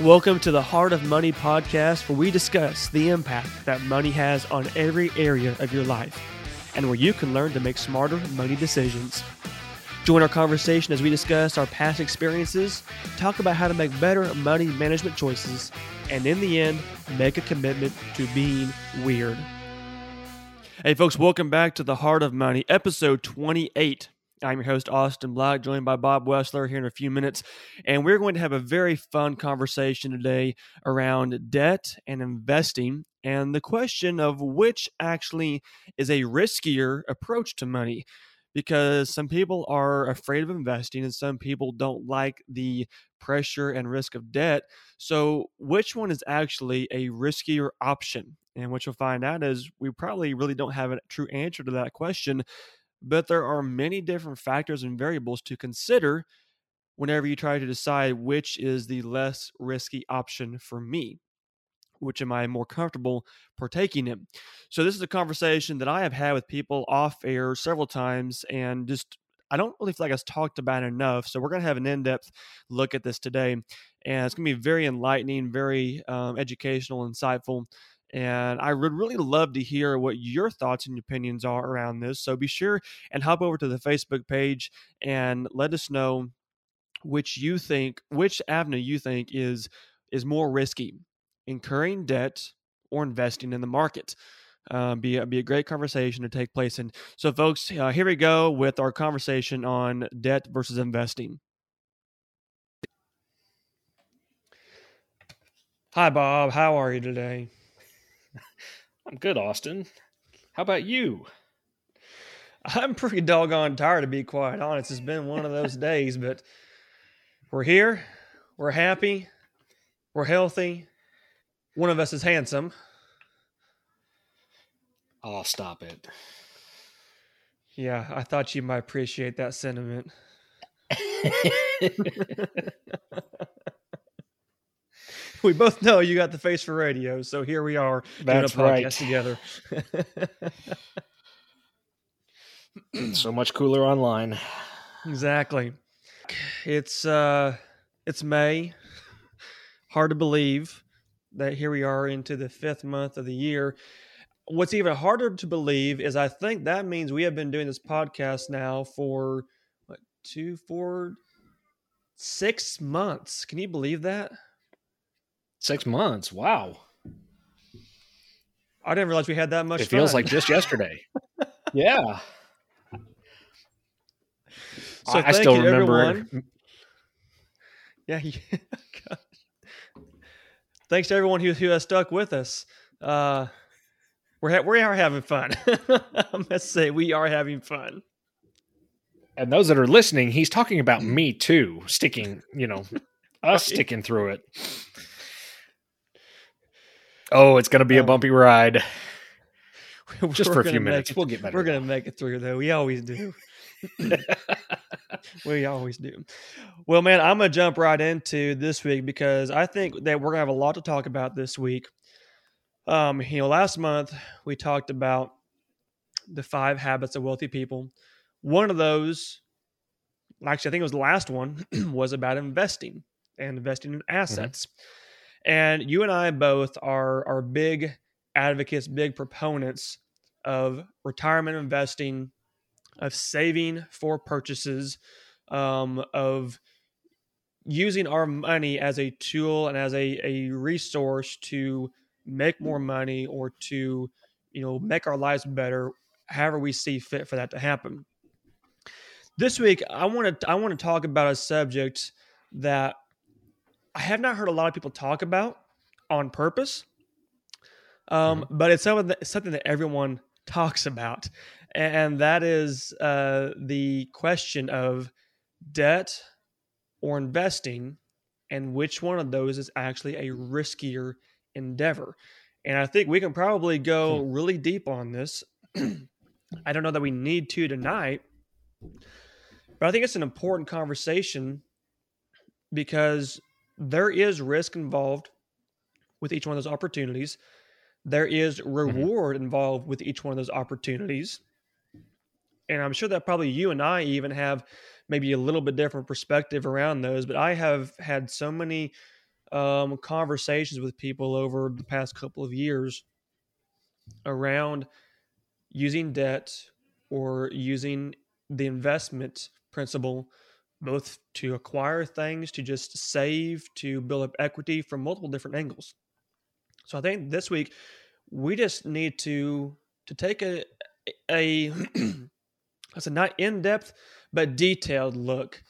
Welcome to the Heart of Money podcast, where we discuss the impact that money has on every area of your life and where you can learn to make smarter money decisions. Join our conversation as we discuss our past experiences, talk about how to make better money management choices, and in the end, make a commitment to being weird. Hey, folks, welcome back to the Heart of Money, episode 28. I'm your host, Austin Black, joined by Bob Wessler here in a few minutes. And we're going to have a very fun conversation today around debt and investing and the question of which actually is a riskier approach to money. Because some people are afraid of investing and some people don't like the pressure and risk of debt. So, which one is actually a riskier option? And what you'll find out is we probably really don't have a true answer to that question but there are many different factors and variables to consider whenever you try to decide which is the less risky option for me which am I more comfortable partaking in? So this is a conversation that I have had with people off air several times, and just I don't really feel like I've talked about enough. So we're going to have an in-depth look at this today, and it's going to be very enlightening, very um, educational, insightful. And I would really love to hear what your thoughts and opinions are around this. So be sure and hop over to the Facebook page and let us know which you think, which avenue you think is is more risky, incurring debt or investing in the market. Uh, be a, be a great conversation to take place. And so, folks, uh, here we go with our conversation on debt versus investing. Hi, Bob. How are you today? I'm good, Austin. How about you? I'm pretty doggone tired, to be quite honest. It's been one of those days, but we're here. We're happy. We're healthy. One of us is handsome. Oh, stop it. Yeah, I thought you might appreciate that sentiment. we both know you got the face for radio, so here we are That's doing a podcast right. together. so much cooler online. exactly. It's uh it's May. Hard to believe that here we are into the fifth month of the year. What's even harder to believe is I think that means we have been doing this podcast now for what two, four, six months. Can you believe that? Six months. Wow. I didn't realize we had that much. It feels like just yesterday. yeah. So I, I still you, remember. everyone. Yeah. yeah. Thanks to everyone who, who has stuck with us. Uh, we're ha- we are having fun. I must say we are having fun. And those that are listening, he's talking about me too, sticking, you know, us sticking through it. Oh, it's going to be a Um, bumpy ride. Just for a few minutes. it- We'll get better. We're gonna make it through though. We always do. we always do. Well, man, I'm gonna jump right into this week because I think that we're gonna have a lot to talk about this week. Um, you know, last month we talked about the five habits of wealthy people. One of those, actually, I think it was the last one, was about investing and investing in assets. And you and I both are are big advocates, big proponents of retirement investing, of saving for purchases, um, of using our money as a tool and as a, a resource to make more money or to you know make our lives better however we see fit for that to happen. This week i want to i want to talk about a subject that i have not heard a lot of people talk about on purpose um, but it's something that, something that everyone talks about and that is uh, the question of debt or investing and which one of those is actually a riskier endeavor. And I think we can probably go really deep on this. I don't know that we need to tonight, but I think it's an important conversation because there is risk involved with each one of those opportunities. There is reward involved with each one of those opportunities. And I'm sure that probably you and I even have maybe a little bit different perspective around those, but I have had so many um, conversations with people over the past couple of years around using debt or using the investment principle both to acquire things, to just save, to build up equity from multiple different angles. So I think this week we just need to to take a a that's a not in depth but detailed look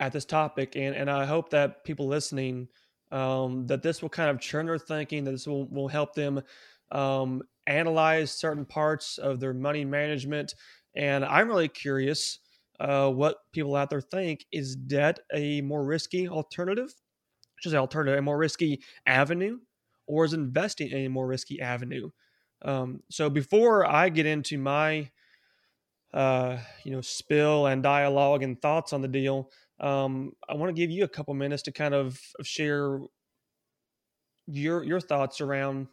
at this topic, and and I hope that people listening um, that this will kind of churn their thinking, that this will will help them um, analyze certain parts of their money management. And I'm really curious uh, what people out there think is debt a more risky alternative, an alternative, a more risky avenue, or is investing a more risky avenue? Um, so before I get into my uh, you know spill and dialogue and thoughts on the deal, um, I want to give you a couple minutes to kind of share your your thoughts around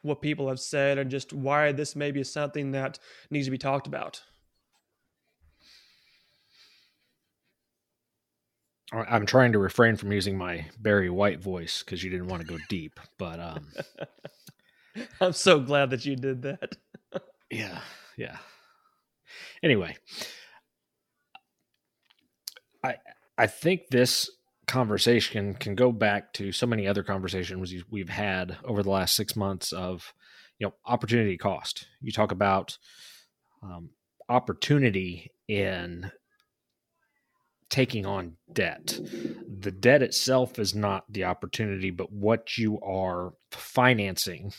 what people have said and just why this maybe is something that needs to be talked about. I'm trying to refrain from using my Barry White voice because you didn't want to go deep, but um, I'm so glad that you did that. yeah, yeah. Anyway, I I think this conversation can go back to so many other conversations we've had over the last six months of you know opportunity cost. You talk about um, opportunity in taking on debt. The debt itself is not the opportunity, but what you are financing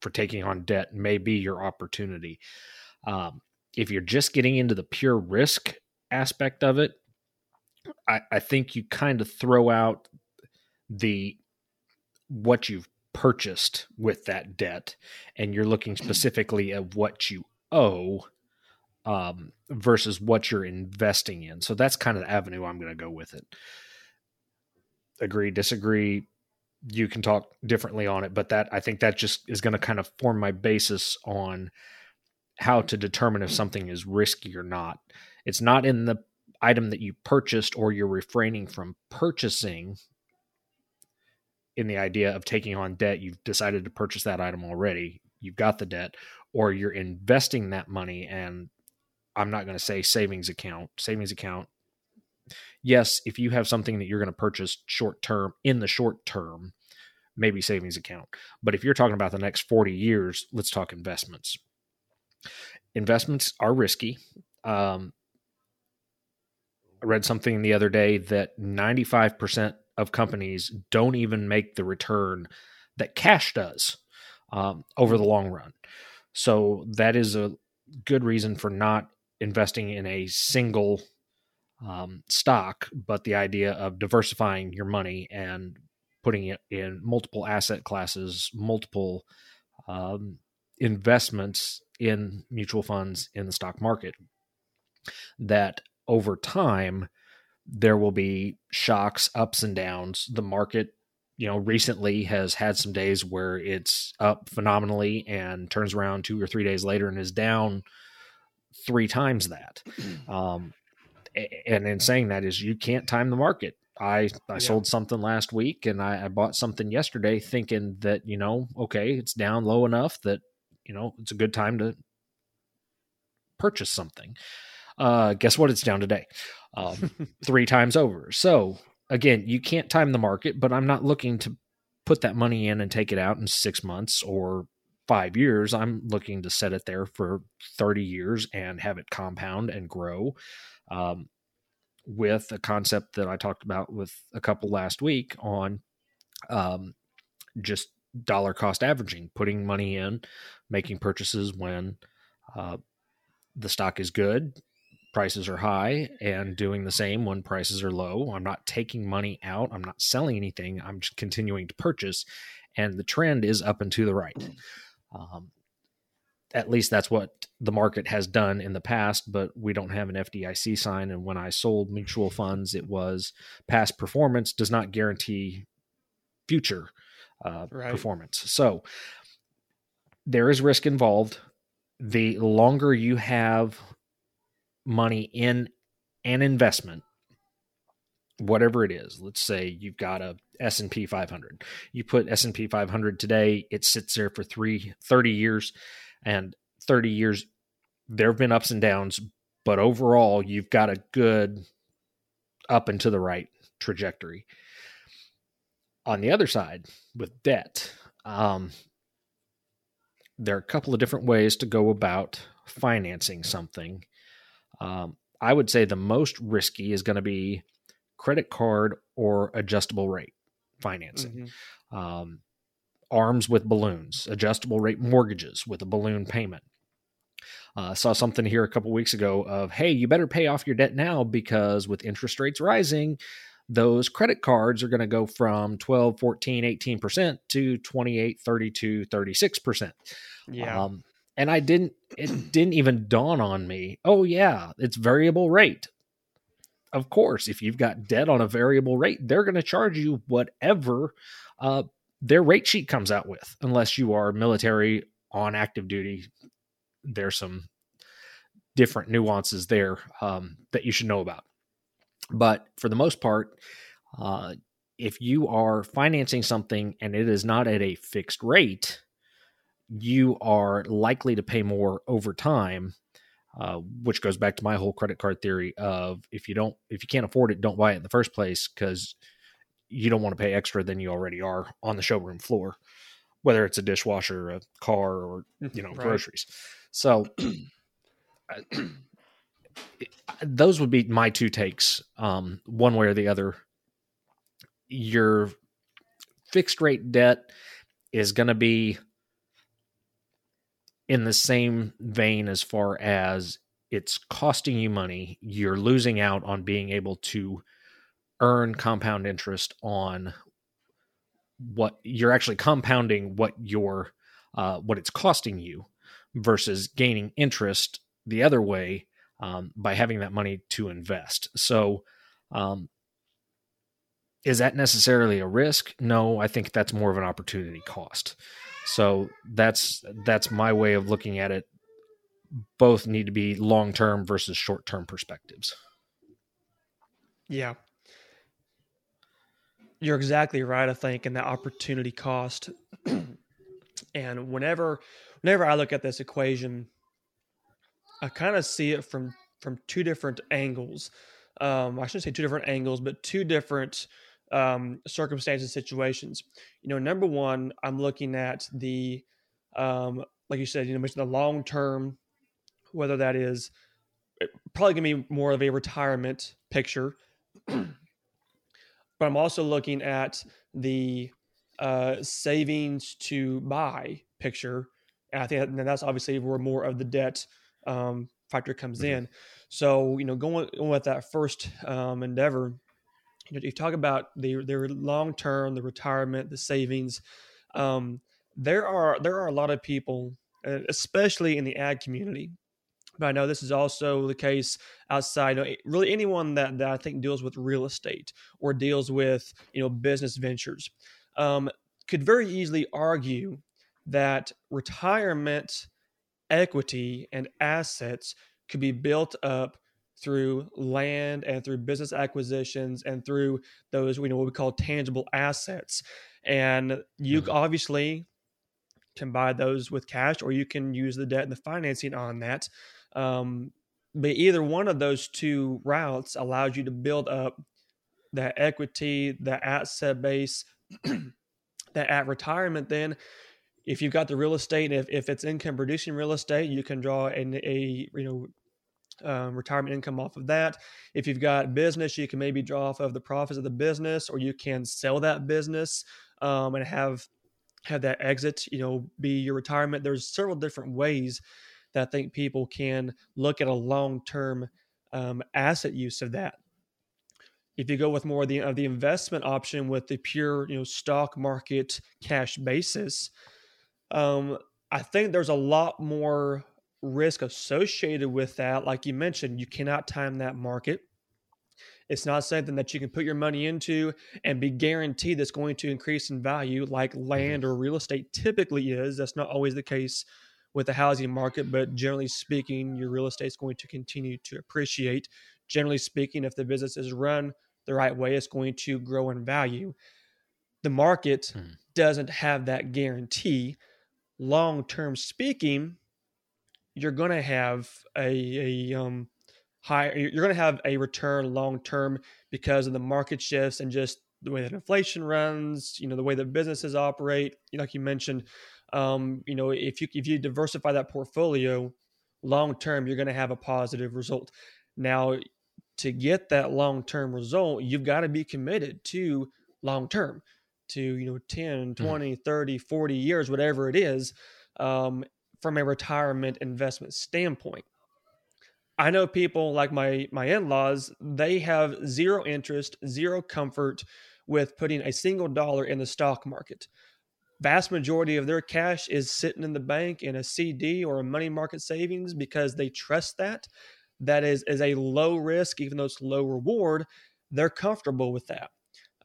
for taking on debt may be your opportunity. Um, if you're just getting into the pure risk aspect of it, I, I think you kind of throw out the what you've purchased with that debt and you're looking specifically at what you owe um, versus what you're investing in. So that's kind of the avenue I'm going to go with it. Agree, disagree. You can talk differently on it, but that I think that just is going to kind of form my basis on how to determine if something is risky or not. It's not in the item that you purchased or you're refraining from purchasing in the idea of taking on debt. You've decided to purchase that item already. You've got the debt, or you're investing that money and I'm not going to say savings account, savings account. Yes, if you have something that you're going to purchase short term in the short term, maybe savings account. But if you're talking about the next 40 years, let's talk investments. Investments are risky. Um, I read something the other day that 95% of companies don't even make the return that cash does um, over the long run. So that is a good reason for not investing in a single um, stock, but the idea of diversifying your money and putting it in multiple asset classes, multiple um, investments in mutual funds in the stock market. That over time, there will be shocks, ups and downs. The market, you know, recently has had some days where it's up phenomenally and turns around two or three days later and is down three times that. Um, and in saying that is you can't time the market. I I yeah. sold something last week and I, I bought something yesterday thinking that, you know, okay, it's down low enough that, you know, it's a good time to purchase something. Uh, guess what? It's down today, um, three times over. So again, you can't time the market, but I'm not looking to put that money in and take it out in six months or five years. I'm looking to set it there for 30 years and have it compound and grow. Um, with a concept that I talked about with a couple last week on um, just dollar cost averaging, putting money in, making purchases when uh, the stock is good, prices are high, and doing the same when prices are low. I'm not taking money out, I'm not selling anything, I'm just continuing to purchase, and the trend is up and to the right. Um, at least that's what the market has done in the past, but we don't have an FDIC sign. And when I sold mutual funds, it was past performance does not guarantee future uh, right. performance. So there is risk involved. The longer you have money in an investment, whatever it is let's say you've got a s&p 500 you put s&p 500 today it sits there for three, 30 years and 30 years there have been ups and downs but overall you've got a good up and to the right trajectory. On the other side with debt um, there are a couple of different ways to go about financing something. Um, i would say the most risky is going to be credit card or adjustable rate financing. Mm-hmm. Um, arms with balloons, adjustable rate mortgages with a balloon payment. Uh, saw something here a couple weeks ago of, hey, you better pay off your debt now because with interest rates rising, those credit cards are going to go from 12, 14, 18% to 28, 32, 36%. Yeah. Um, and I didn't, it didn't even dawn on me. Oh, yeah, it's variable rate of course, if you've got debt on a variable rate, they're going to charge you whatever uh, their rate sheet comes out with, unless you are military on active duty. There's some different nuances there um, that you should know about. But for the most part, uh, if you are financing something and it is not at a fixed rate, you are likely to pay more over time uh, which goes back to my whole credit card theory of if you don't if you can't afford it don't buy it in the first place because you don't want to pay extra than you already are on the showroom floor whether it's a dishwasher a car or you know right. groceries. So those would be my two takes um, one way or the other. Your fixed rate debt is going to be in the same vein as far as it's costing you money, you're losing out on being able to earn compound interest on what you're actually compounding what your uh, what it's costing you versus gaining interest the other way um, by having that money to invest. So, um, is that necessarily a risk? No, I think that's more of an opportunity cost. So that's that's my way of looking at it. Both need to be long term versus short term perspectives. Yeah. You're exactly right, I think, in the opportunity cost. and whenever whenever I look at this equation, I kind of see it from from two different angles. Um, I shouldn't say two different angles, but two different um, circumstances, situations. You know, number one, I'm looking at the, um, like you said, you know, the long term, whether that is probably going to be more of a retirement picture. but I'm also looking at the uh, savings to buy picture. And I think that, that's obviously where more of the debt um, factor comes mm-hmm. in. So, you know, going, going with that first um, endeavor, you you talk about the their long term, the retirement, the savings. Um, there are there are a lot of people, uh, especially in the ag community, but I know this is also the case outside. You know, really, anyone that, that I think deals with real estate or deals with you know business ventures um, could very easily argue that retirement equity and assets could be built up through land and through business acquisitions and through those you know what we call tangible assets and you mm-hmm. obviously can buy those with cash or you can use the debt and the financing on that um, but either one of those two routes allows you to build up that equity that asset base that at retirement then if you've got the real estate if, if it's income producing real estate you can draw an, a you know um, retirement income off of that. If you've got business, you can maybe draw off of the profits of the business, or you can sell that business um, and have have that exit. You know, be your retirement. There's several different ways that I think people can look at a long term um, asset use of that. If you go with more of the of the investment option with the pure you know stock market cash basis, um, I think there's a lot more risk associated with that. Like you mentioned, you cannot time that market. It's not something that you can put your money into and be guaranteed that's going to increase in value like land mm-hmm. or real estate typically is. That's not always the case with the housing market, but generally speaking, your real estate is going to continue to appreciate. Generally speaking, if the business is run the right way, it's going to grow in value. The market hmm. doesn't have that guarantee. Long term speaking, you're going to have a, a um, high, you're going to have a return long term because of the market shifts and just the way that inflation runs, you know, the way that businesses operate. Like you mentioned, um, you know, if you if you diversify that portfolio long term, you're going to have a positive result. Now, to get that long term result, you've got to be committed to long term, to you know 10, mm-hmm. 20, mm-hmm. 30, 40 years, whatever it is, um, from a retirement investment standpoint. I know people like my my in-laws, they have zero interest, zero comfort with putting a single dollar in the stock market. Vast majority of their cash is sitting in the bank in a CD or a money market savings because they trust that. That is is a low risk, even though it's low reward. They're comfortable with that.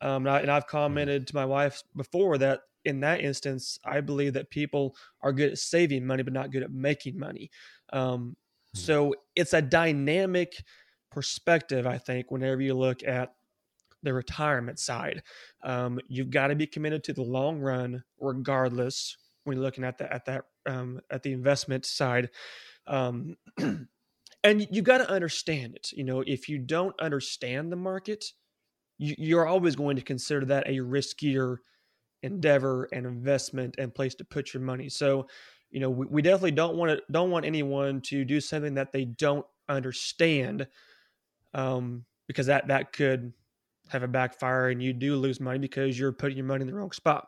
Um, and, I, and I've mm-hmm. commented to my wife before that in that instance, I believe that people are good at saving money, but not good at making money. Um, Hmm. So it's a dynamic perspective, I think, whenever you look at the retirement side. Um, you've got to be committed to the long run, regardless. When you're looking at that at that um, at the investment side, um, and you've got to understand it. You know, if you don't understand the market, you, you're always going to consider that a riskier endeavor and investment and place to put your money. So you know, we, we definitely don't want to don't want anyone to do something that they don't understand, um, because that that could have a backfire and you do lose money because you're putting your money in the wrong spot.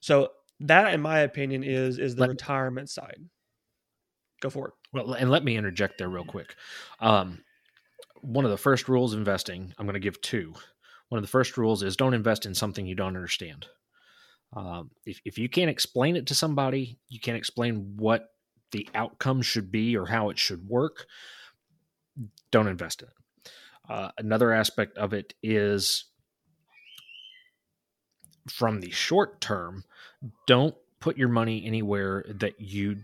So that, in my opinion, is is the let, retirement side. Go for it. Well, and let me interject there real quick. Um, one of the first rules of investing, I'm going to give two. One of the first rules is don't invest in something you don't understand. Um, if, if you can't explain it to somebody, you can't explain what the outcome should be or how it should work, don't invest in it. Uh, another aspect of it is from the short term, don't put your money anywhere that you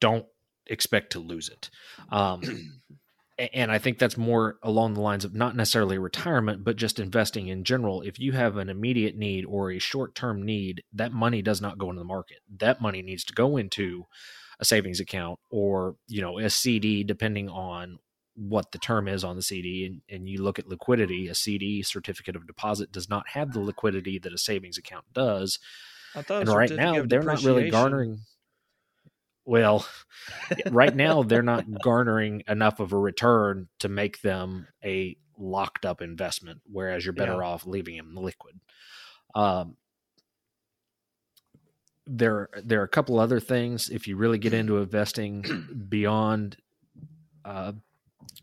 don't expect to lose it. Um, and I think that's more along the lines of not necessarily retirement, but just investing in general. If you have an immediate need or a short term need, that money does not go into the market. That money needs to go into a savings account or you know a CD, depending on what the term is on the CD. And, and you look at liquidity, a CD certificate of deposit does not have the liquidity that a savings account does. and right now, they're not really garnering well, right now they're not garnering enough of a return to make them a locked up investment, whereas you're better yeah. off leaving them liquid. Um, there, there are a couple other things if you really get into investing beyond uh,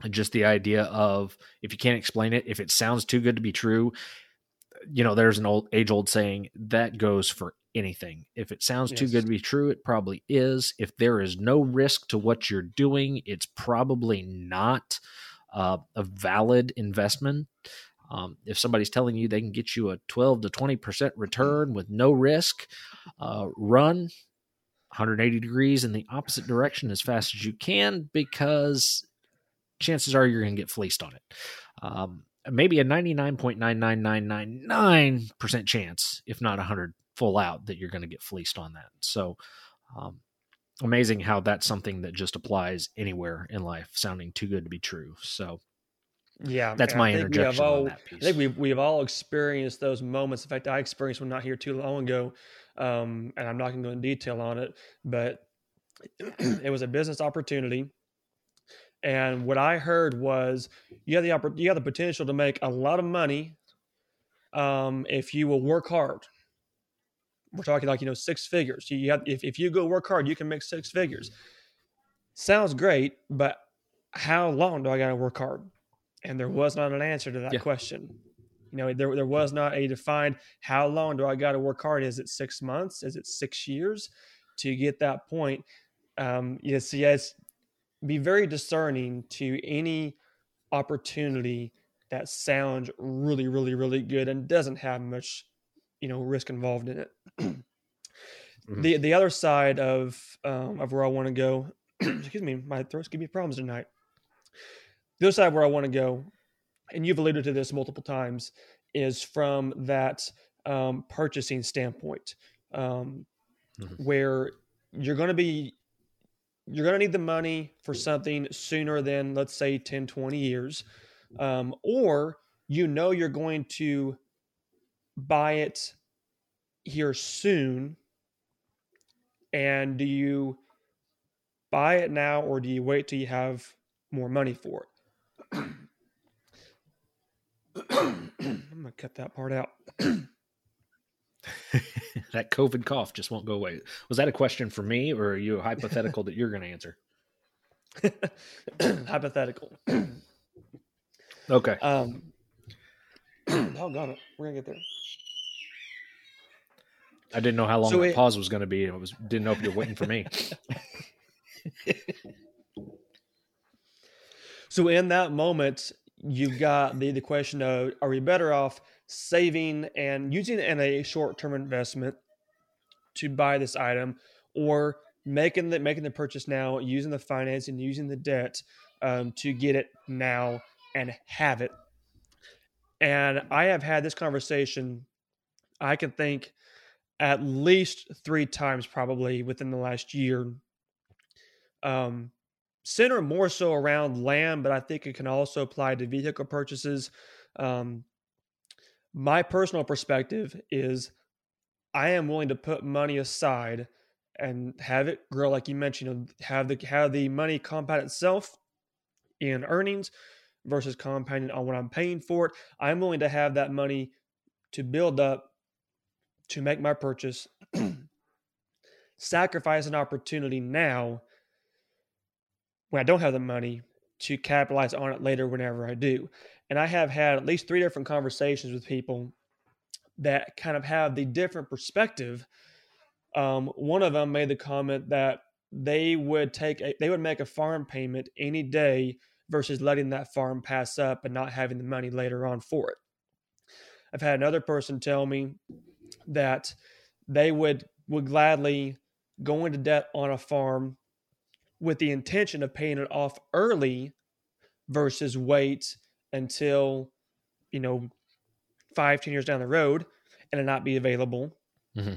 just the idea of if you can't explain it, if it sounds too good to be true, you know, there's an old age old saying that goes for anything. If it sounds yes. too good to be true, it probably is. If there is no risk to what you're doing, it's probably not uh, a valid investment. Um, if somebody's telling you they can get you a 12 to 20% return with no risk, uh, run 180 degrees in the opposite direction as fast as you can because chances are you're going to get fleeced on it. Um, maybe a 99.99999% chance, if not 100 full out, that you're going to get fleeced on that. So, um, amazing how that's something that just applies anywhere in life, sounding too good to be true. So, yeah, that's my interjection all, on that piece. I think we've we've all experienced those moments. In fact, I experienced one not here too long ago, um, and I'm not going to go in detail on it, but it was a business opportunity and what I heard was you have the you have the potential to make a lot of money um, if you will work hard. We're talking like you know six figures. You have if, if you go work hard, you can make six figures. Sounds great, but how long do I got to work hard? And there was not an answer to that yeah. question. You know, there there was not a defined how long do I got to work hard? Is it six months? Is it six years to get that point? Um, yes, yes, be very discerning to any opportunity that sounds really, really, really good and doesn't have much, you know, risk involved in it. Mm-hmm. The the other side of um, of where I want to go, excuse me, my throat's giving me problems tonight. The other side where I want to go and you've alluded to this multiple times, is from that um, purchasing standpoint, um, mm-hmm. where you're going to be you're going to need the money for something sooner than let's say 10 20 years um, or you know you're going to buy it here soon and do you buy it now or do you wait till you have more money for it? I'm gonna cut that part out. That covid cough just won't go away. Was that a question for me or are you a hypothetical that you're going to answer? Hypothetical. Okay. Um oh god we're gonna get there I didn't know how long so the pause was going to be. I was didn't know if you're waiting for me. so in that moment, you've got the the question of: Are we better off saving and using it in a short term investment to buy this item, or making the making the purchase now, using the financing, using the debt um, to get it now and have it? And I have had this conversation. I can think at least three times probably within the last year. Um, center more so around land, but I think it can also apply to vehicle purchases. Um, my personal perspective is I am willing to put money aside and have it grow, like you mentioned, have the have the money compound itself in earnings versus compounding on what I'm paying for it. I'm willing to have that money to build up to make my purchase, sacrifice an opportunity now when I don't have the money to capitalize on it later whenever I do. And I have had at least three different conversations with people that kind of have the different perspective. Um, one of them made the comment that they would take a, they would make a farm payment any day versus letting that farm pass up and not having the money later on for it. I've had another person tell me that they would would gladly go into debt on a farm with the intention of paying it off early versus wait until you know five ten years down the road and it not be available mm-hmm.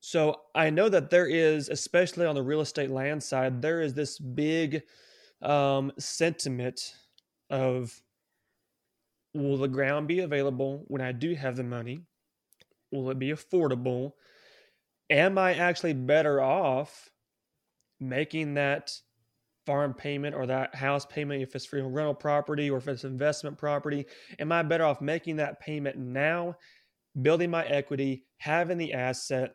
so i know that there is especially on the real estate land side there is this big um, sentiment of will the ground be available when i do have the money Will it be affordable? Am I actually better off making that farm payment or that house payment if it's for rental property or if it's investment property? Am I better off making that payment now, building my equity, having the asset,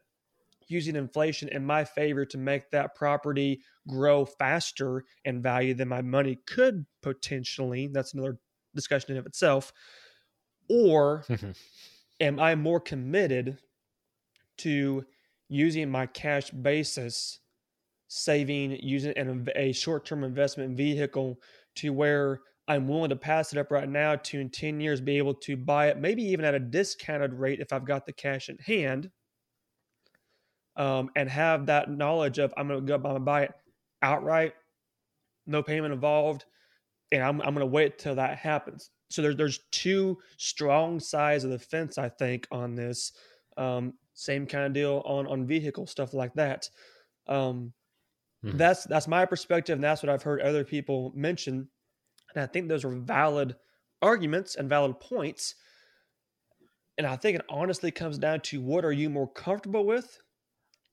using inflation in my favor to make that property grow faster in value than my money could potentially? That's another discussion in of itself. Or am I more committed to using my cash basis, saving, using an, a short term investment vehicle to where I'm willing to pass it up right now to in 10 years be able to buy it, maybe even at a discounted rate if I've got the cash in hand, um, and have that knowledge of I'm going to go buy it outright, no payment involved, and I'm, I'm going to wait till that happens so there's there's two strong sides of the fence I think on this. Um, same kind of deal on on vehicle stuff like that. Um, mm-hmm. That's that's my perspective, and that's what I've heard other people mention. And I think those are valid arguments and valid points. And I think it honestly comes down to what are you more comfortable with?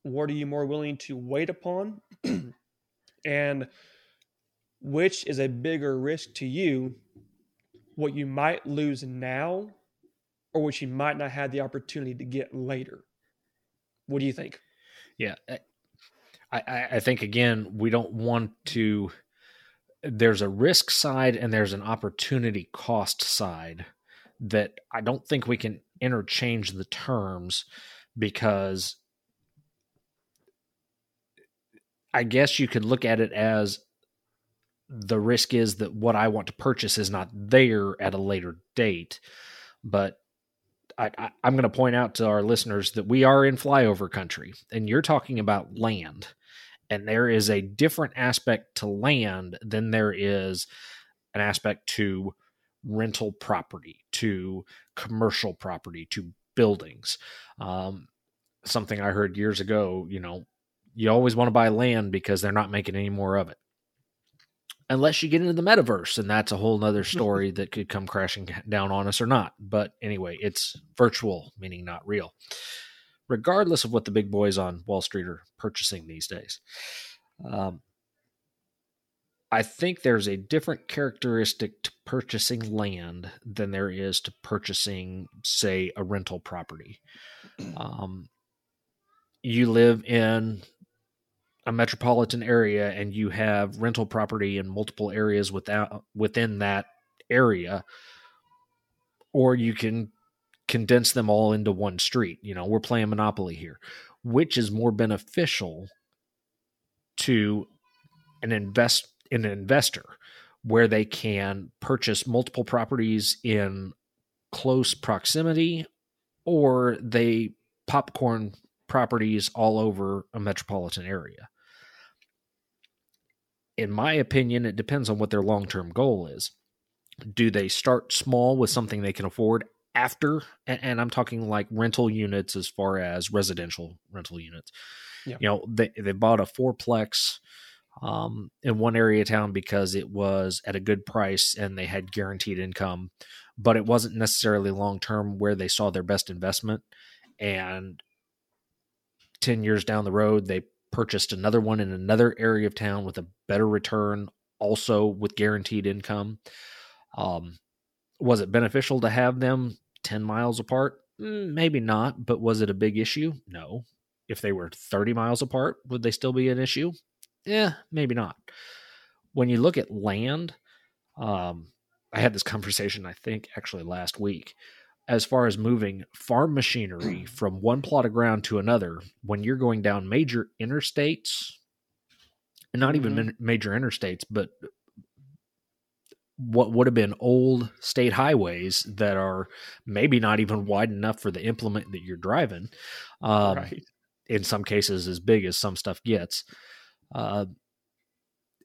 What are you more willing to wait upon? and which is a bigger risk to you what you might lose now or what you might not have the opportunity to get later. What do you think? Yeah. I, I think, again, we don't want to. There's a risk side and there's an opportunity cost side that I don't think we can interchange the terms because I guess you could look at it as the risk is that what I want to purchase is not there at a later date. But I, am going to point out to our listeners that we are in flyover country, and you're talking about land, and there is a different aspect to land than there is an aspect to rental property to commercial property to buildings. Um, something I heard years ago, you know, you always want to buy land because they're not making any more of it. Unless you get into the metaverse, and that's a whole nother story that could come crashing down on us or not. But anyway, it's virtual, meaning not real, regardless of what the big boys on Wall Street are purchasing these days. Um, I think there's a different characteristic to purchasing land than there is to purchasing, say, a rental property. Um, you live in a metropolitan area and you have rental property in multiple areas without within that area or you can condense them all into one street you know we're playing monopoly here which is more beneficial to an invest an investor where they can purchase multiple properties in close proximity or they popcorn properties all over a metropolitan area. In my opinion, it depends on what their long term goal is. Do they start small with something they can afford after? And, I'm talking like rental units as far as residential rental units. Yeah. You know, they, they bought a fourplex um, in one area of town because it was at a good price and they had guaranteed income, but it wasn't necessarily long term where they saw their best investment. And 10 years down the road, they purchased another one in another area of town with a better return, also with guaranteed income. Um, was it beneficial to have them 10 miles apart? Mm, maybe not, but was it a big issue? No. If they were 30 miles apart, would they still be an issue? Yeah, maybe not. When you look at land, um, I had this conversation, I think, actually last week as far as moving farm machinery from one plot of ground to another when you're going down major interstates and not mm-hmm. even major interstates but what would have been old state highways that are maybe not even wide enough for the implement that you're driving um, right. in some cases as big as some stuff gets uh,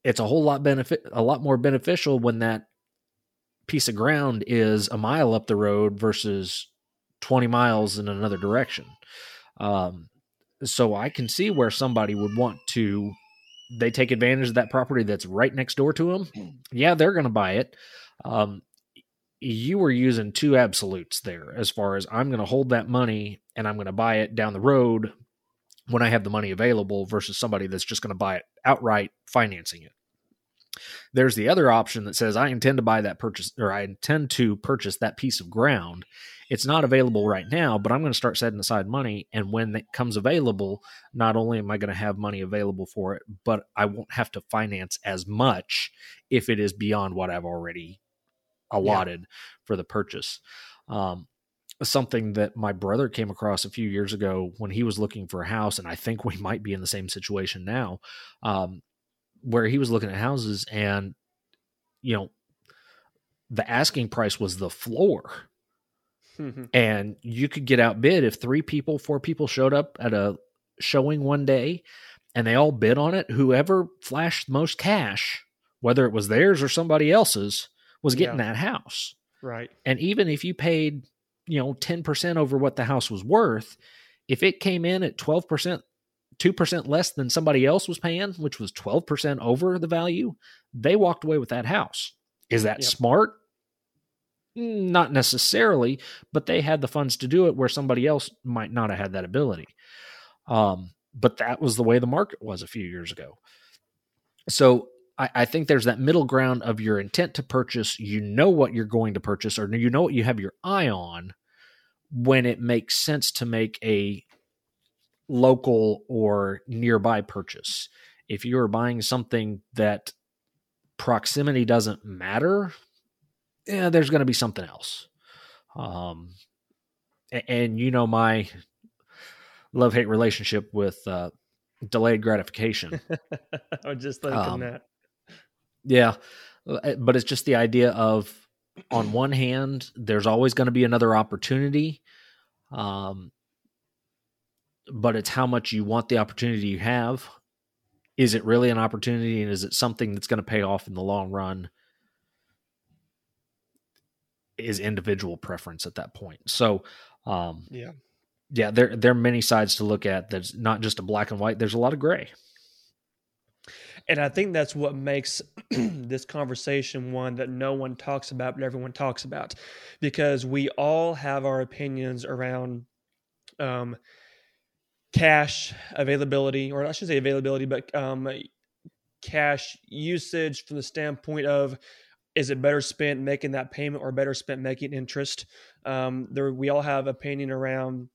it's a whole lot benefit a lot more beneficial when that piece of ground is a mile up the road versus 20 miles in another direction. Um, so I can see where somebody would want to they take advantage of that property that's right next door to them. Yeah, they're going to buy it. Um, you were using two absolutes there as far as I'm going to hold that money and I'm going to buy it down the road when I have the money available versus somebody that's just going to buy it outright financing it. There's the other option that says I intend to buy that purchase or I intend to purchase that piece of ground. It's not available right now, but I'm going to start setting aside money. And when it comes available, not only am I going to have money available for it, but I won't have to finance as much if it is beyond what I've already allotted yeah. for the purchase. Um, something that my brother came across a few years ago when he was looking for a house, and I think we might be in the same situation now. Um, where he was looking at houses and you know the asking price was the floor. Mm-hmm. And you could get outbid if three people four people showed up at a showing one day and they all bid on it. Whoever flashed most cash whether it was theirs or somebody else's was getting yeah. that house. Right. And even if you paid you know 10% over what the house was worth if it came in at 12% 2% less than somebody else was paying, which was 12% over the value, they walked away with that house. Is that yep. smart? Not necessarily, but they had the funds to do it where somebody else might not have had that ability. Um, but that was the way the market was a few years ago. So I, I think there's that middle ground of your intent to purchase. You know what you're going to purchase, or you know what you have your eye on when it makes sense to make a local or nearby purchase. If you are buying something that proximity doesn't matter, yeah, there's going to be something else. Um, and, and you know my love hate relationship with uh, delayed gratification. I was just thinking um, that. Yeah, uh, but it's just the idea of, on one hand, there's always going to be another opportunity. Um, but it's how much you want the opportunity you have. Is it really an opportunity and is it something that's going to pay off in the long run? is individual preference at that point. So, um, yeah, yeah, there there are many sides to look at. There's not just a black and white. There's a lot of gray. And I think that's what makes this conversation one that no one talks about, but everyone talks about, because we all have our opinions around um, cash availability, or I should say availability, but um, cash usage from the standpoint of is it better spent making that payment or better spent making interest? Um, there, we all have opinion around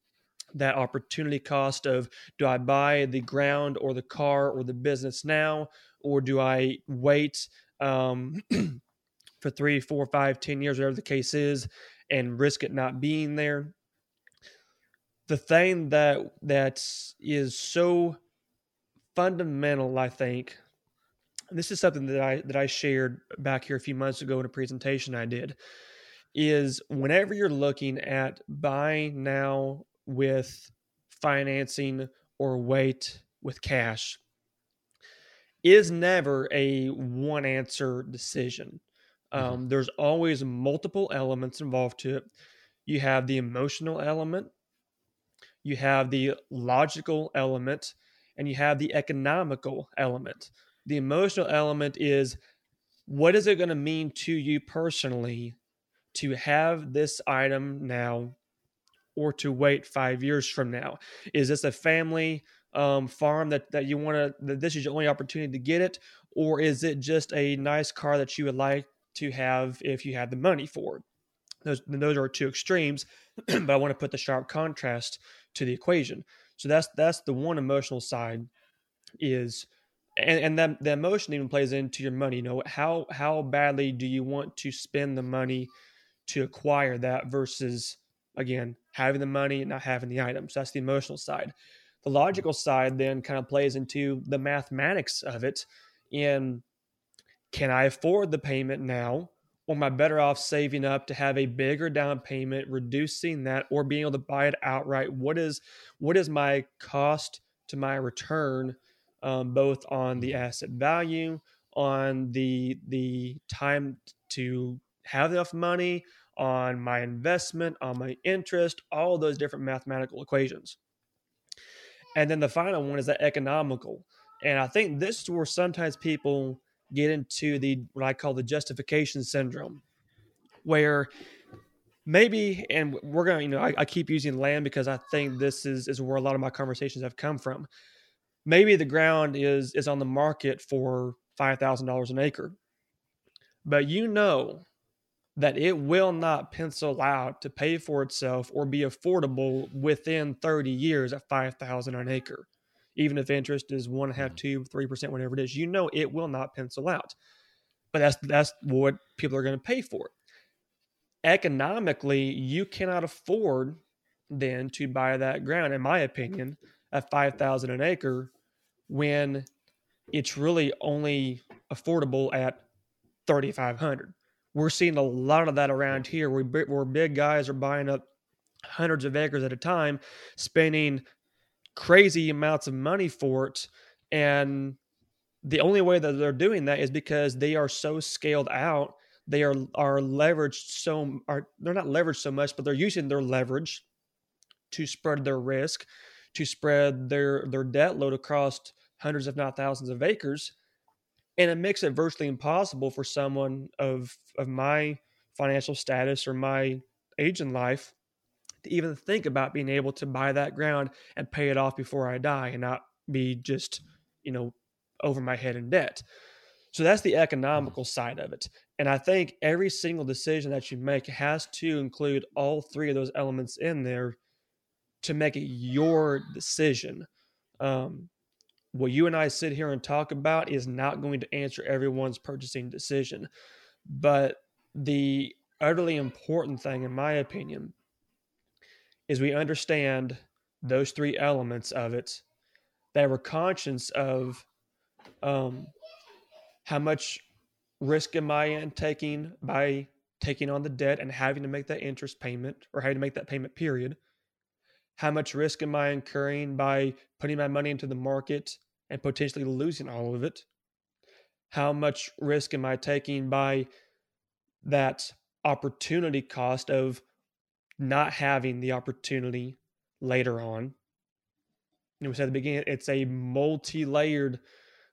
that opportunity cost of do I buy the ground or the car or the business now, or do I wait um, for three, four, five, ten years, whatever the case is, and risk it not being there? The thing that that is so fundamental, I think, this is something that I that I shared back here a few months ago in a presentation I did, is whenever you're looking at buy now with financing or wait with cash is never a one answer decision. Mm-hmm. Um, there's always multiple elements involved to it. You have the emotional element, you have the logical element, and you have the economical element. The emotional element is what is it going to mean to you personally to have this item now or to wait five years from now? Is this a family um, farm that, that you want to, that this is your only opportunity to get it? Or is it just a nice car that you would like to have if you had the money for it? Those, those are two extremes, but I want to put the sharp contrast to the equation. So that's that's the one emotional side is and, and that the emotion even plays into your money. You know, how how badly do you want to spend the money to acquire that versus again having the money and not having the items. That's the emotional side. The logical side then kind of plays into the mathematics of it. In can I afford the payment now? Or am I better off saving up to have a bigger down payment, reducing that, or being able to buy it outright? What is what is my cost to my return um, both on the asset value, on the the time to have enough money, on my investment, on my interest, all those different mathematical equations. And then the final one is that economical. And I think this is where sometimes people get into the what I call the justification syndrome, where maybe and we're gonna, you know, I, I keep using land because I think this is is where a lot of my conversations have come from. Maybe the ground is is on the market for five thousand dollars an acre, but you know that it will not pencil out to pay for itself or be affordable within 30 years at 5000 an acre even if interest is one and a half mm-hmm. two three percent whatever it is you know it will not pencil out. But that's that's what people are going to pay for. Economically you cannot afford then to buy that ground in my opinion at 5000 an acre when it's really only affordable at 3500 we're seeing a lot of that around here where, where big guys are buying up hundreds of acres at a time spending crazy amounts of money for it. And the only way that they're doing that is because they are so scaled out. They are are leveraged so are they're not leveraged so much but they're using their leverage to spread their risk to spread their their debt load across hundreds if not thousands of acres. And it makes it virtually impossible for someone of of my financial status or my age in life to even think about being able to buy that ground and pay it off before I die and not be just you know over my head in debt so that's the economical side of it and i think every single decision that you make has to include all three of those elements in there to make it your decision. Um, what you and I sit here and talk about is not going to answer everyone's purchasing decision. But the utterly important thing, in my opinion, is we understand those three elements of it, that we're conscious of um, how much risk am I in taking by taking on the debt and having to make that interest payment or having to make that payment period? How much risk am I incurring by putting my money into the market and potentially losing all of it? How much risk am I taking by that opportunity cost of not having the opportunity later on. And we said at the beginning, it's a multi-layered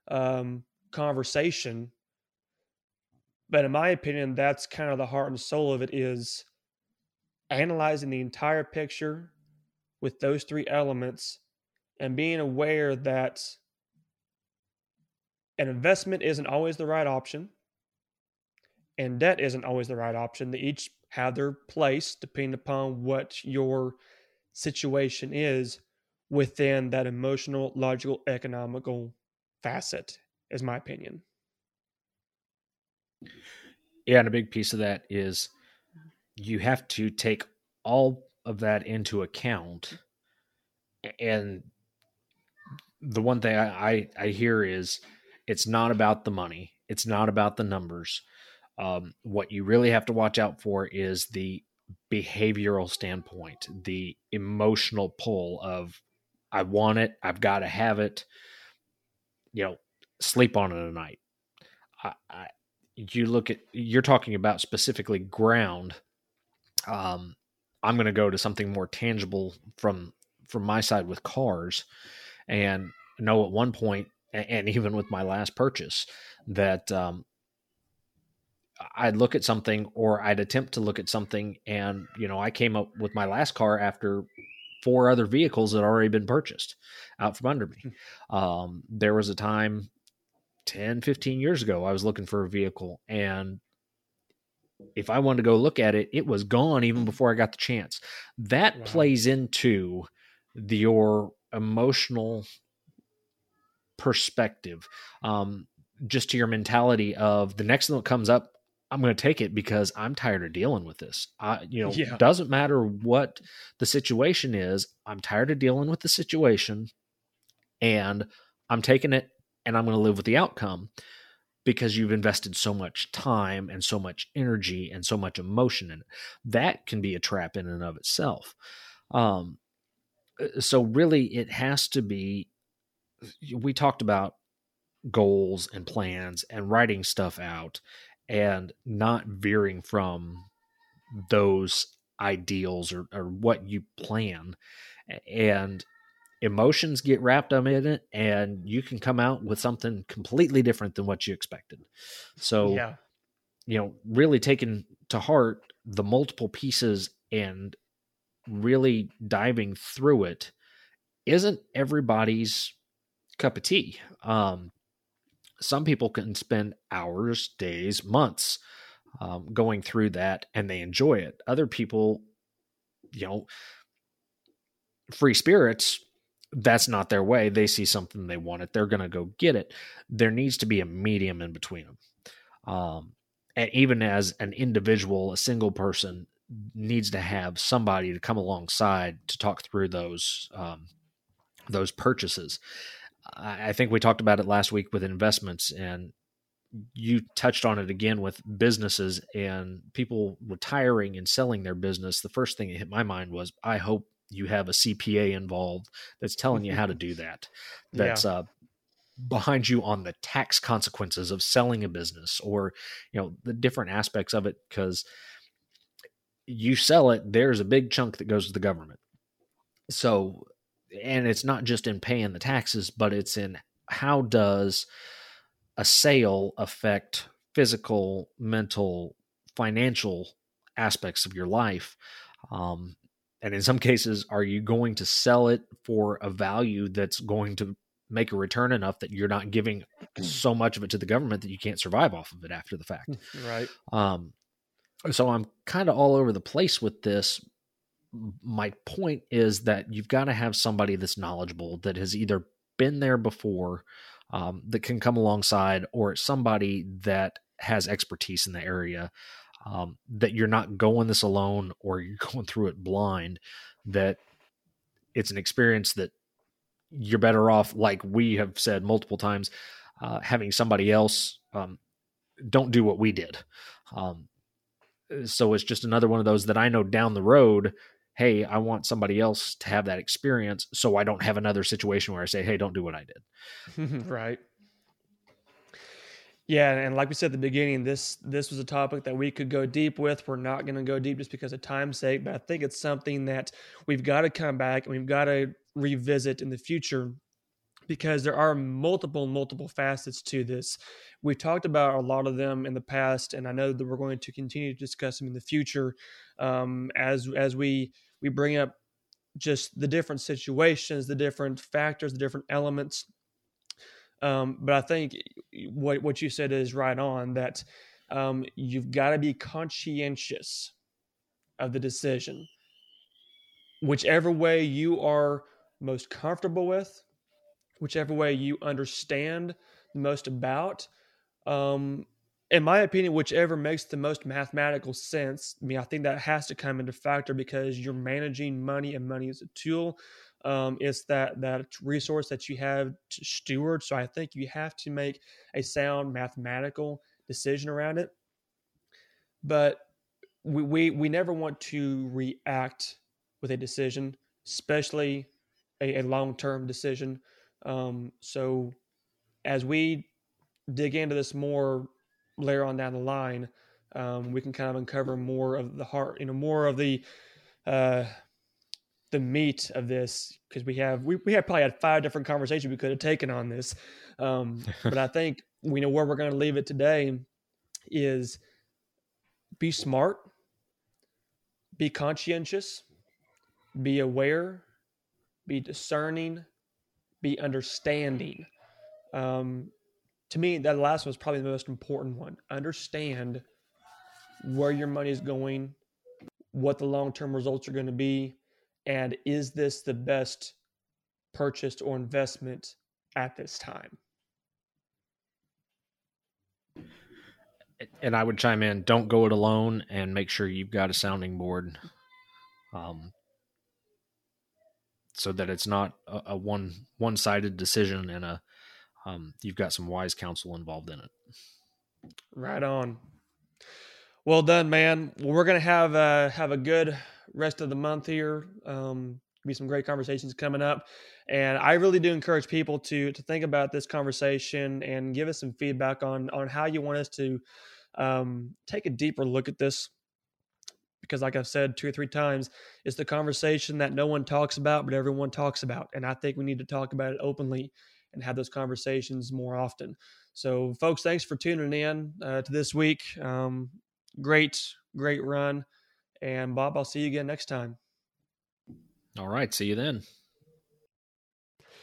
um, conversation. But in my opinion, that's kind of the heart and soul of it is analyzing the entire picture with those three elements and being aware that an investment isn't always the right option and debt isn't always the right option. They each have their place depending upon what your situation is within that emotional, logical, economical facet, is my opinion. Yeah, and a big piece of that is you have to take all of that into account. And the one thing I, I hear is it's not about the money, it's not about the numbers. Um, what you really have to watch out for is the behavioral standpoint, the emotional pull of I want it, I've got to have it. You know, sleep on it tonight. I, I, you look at you're talking about specifically ground. Um, I'm going to go to something more tangible from from my side with cars, and know at one point, and even with my last purchase, that um, I'd look at something or I'd attempt to look at something, and you know, I came up with my last car after four other vehicles that had already been purchased out from under me. Hmm. Um, there was a time 10, 15 years ago, I was looking for a vehicle, and if I wanted to go look at it, it was gone even before I got the chance. That wow. plays into the, your emotional perspective, um, just to your mentality of the next thing that comes up, I'm going to take it because I'm tired of dealing with this. I, you know, yeah. doesn't matter what the situation is. I'm tired of dealing with the situation, and I'm taking it, and I'm going to live with the outcome because you've invested so much time and so much energy and so much emotion in it. That can be a trap in and of itself. Um, uh, so really, it has to be. We talked about goals and plans and writing stuff out and not veering from those ideals or, or what you plan. And emotions get wrapped up in it and you can come out with something completely different than what you expected. So yeah. you know really taking to heart the multiple pieces and really diving through it isn't everybody's cup of tea. Um some people can spend hours, days, months um, going through that and they enjoy it. Other people, you know, free spirits, that's not their way. They see something they want it, they're going to go get it. There needs to be a medium in between them. Um, and even as an individual, a single person needs to have somebody to come alongside to talk through those um, those purchases. I think we talked about it last week with investments, and you touched on it again with businesses and people retiring and selling their business. The first thing that hit my mind was, I hope you have a CPA involved that's telling you how to do that. That's yeah. uh, behind you on the tax consequences of selling a business or you know the different aspects of it because you sell it there's a big chunk that goes to the government so and it's not just in paying the taxes, but it's in how does a sale affect physical, mental, financial aspects of your life. Um, and in some cases, are you going to sell it for a value that's going to make a return enough that you're not giving so much of it to the government that you can't survive off of it after the fact? Right. Um, so I'm kind of all over the place with this, my point is that you've got to have somebody that's knowledgeable that has either been there before um, that can come alongside or somebody that has expertise in the area um, that you're not going this alone or you're going through it blind that it's an experience that you're better off like we have said multiple times uh, having somebody else um, don't do what we did. Um, so it's just another one of those that i know down the road hey, I want somebody else to have that experience so I don't have another situation where I say, hey, don't do what I did. right. Yeah, and like we said at the beginning, this this was a topic that we could go deep with. We're not going to go deep just because of time's sake, but I think it's something that we've got to come back and we've got to revisit in the future because there are multiple multiple facets to this. We've talked about a lot of them in the past, and I know that we're going to continue to discuss them in the future um, as as we we bring up just the different situations, the different factors, the different elements um, but I think what what you said is right on that um, you've got to be conscientious of the decision, whichever way you are most comfortable with, whichever way you understand the most about. Um, in my opinion, whichever makes the most mathematical sense. I mean, I think that has to come into factor because you're managing money, and money is a tool um, it's that that resource that you have to steward. So I think you have to make a sound mathematical decision around it. But we we, we never want to react with a decision, especially a, a long term decision. Um, so as we dig into this more later on down the line, um, we can kind of uncover more of the heart, you know, more of the uh, the meat of this because we have we, we have probably had five different conversations we could have taken on this. Um, but i think we know where we're going to leave it today is be smart be conscientious be aware be discerning be understanding. Um, to me that last one is probably the most important one. Understand where your money is going what the long-term results are going to be and is this the best purchase or investment at this time? And I would chime in: don't go it alone, and make sure you've got a sounding board, um, so that it's not a, a one one sided decision, and a um, you've got some wise counsel involved in it. Right on. Well done, man. Well, we're gonna have a have a good rest of the month here. Um, be some great conversations coming up, and I really do encourage people to to think about this conversation and give us some feedback on on how you want us to um, take a deeper look at this. Because, like I've said two or three times, it's the conversation that no one talks about, but everyone talks about, and I think we need to talk about it openly and have those conversations more often. So, folks, thanks for tuning in uh, to this week. Um, great, great run. And Bob, I'll see you again next time. All right. See you then.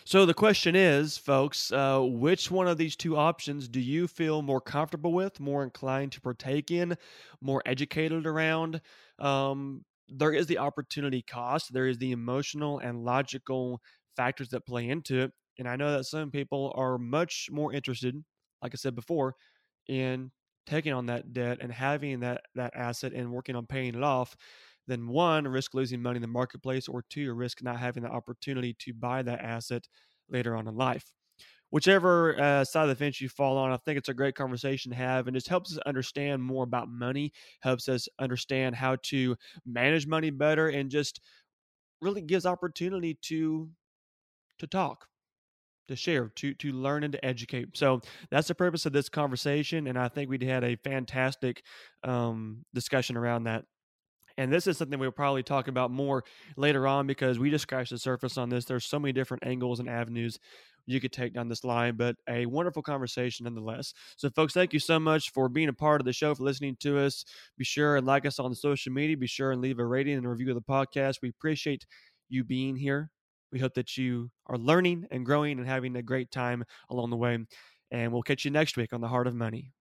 So the question is, folks, uh, which one of these two options do you feel more comfortable with, more inclined to partake in, more educated around? Um, there is the opportunity cost, there is the emotional and logical factors that play into it. And I know that some people are much more interested, like I said before, in taking on that debt and having that that asset and working on paying it off then one risk losing money in the marketplace or two risk not having the opportunity to buy that asset later on in life whichever uh, side of the fence you fall on i think it's a great conversation to have and just helps us understand more about money helps us understand how to manage money better and just really gives opportunity to to talk to share, to to learn and to educate. So that's the purpose of this conversation, and I think we had a fantastic um, discussion around that. And this is something we'll probably talk about more later on because we just scratched the surface on this. There's so many different angles and avenues you could take down this line, but a wonderful conversation nonetheless. So, folks, thank you so much for being a part of the show, for listening to us. Be sure and like us on social media. Be sure and leave a rating and a review of the podcast. We appreciate you being here. We hope that you are learning and growing and having a great time along the way. And we'll catch you next week on the Heart of Money.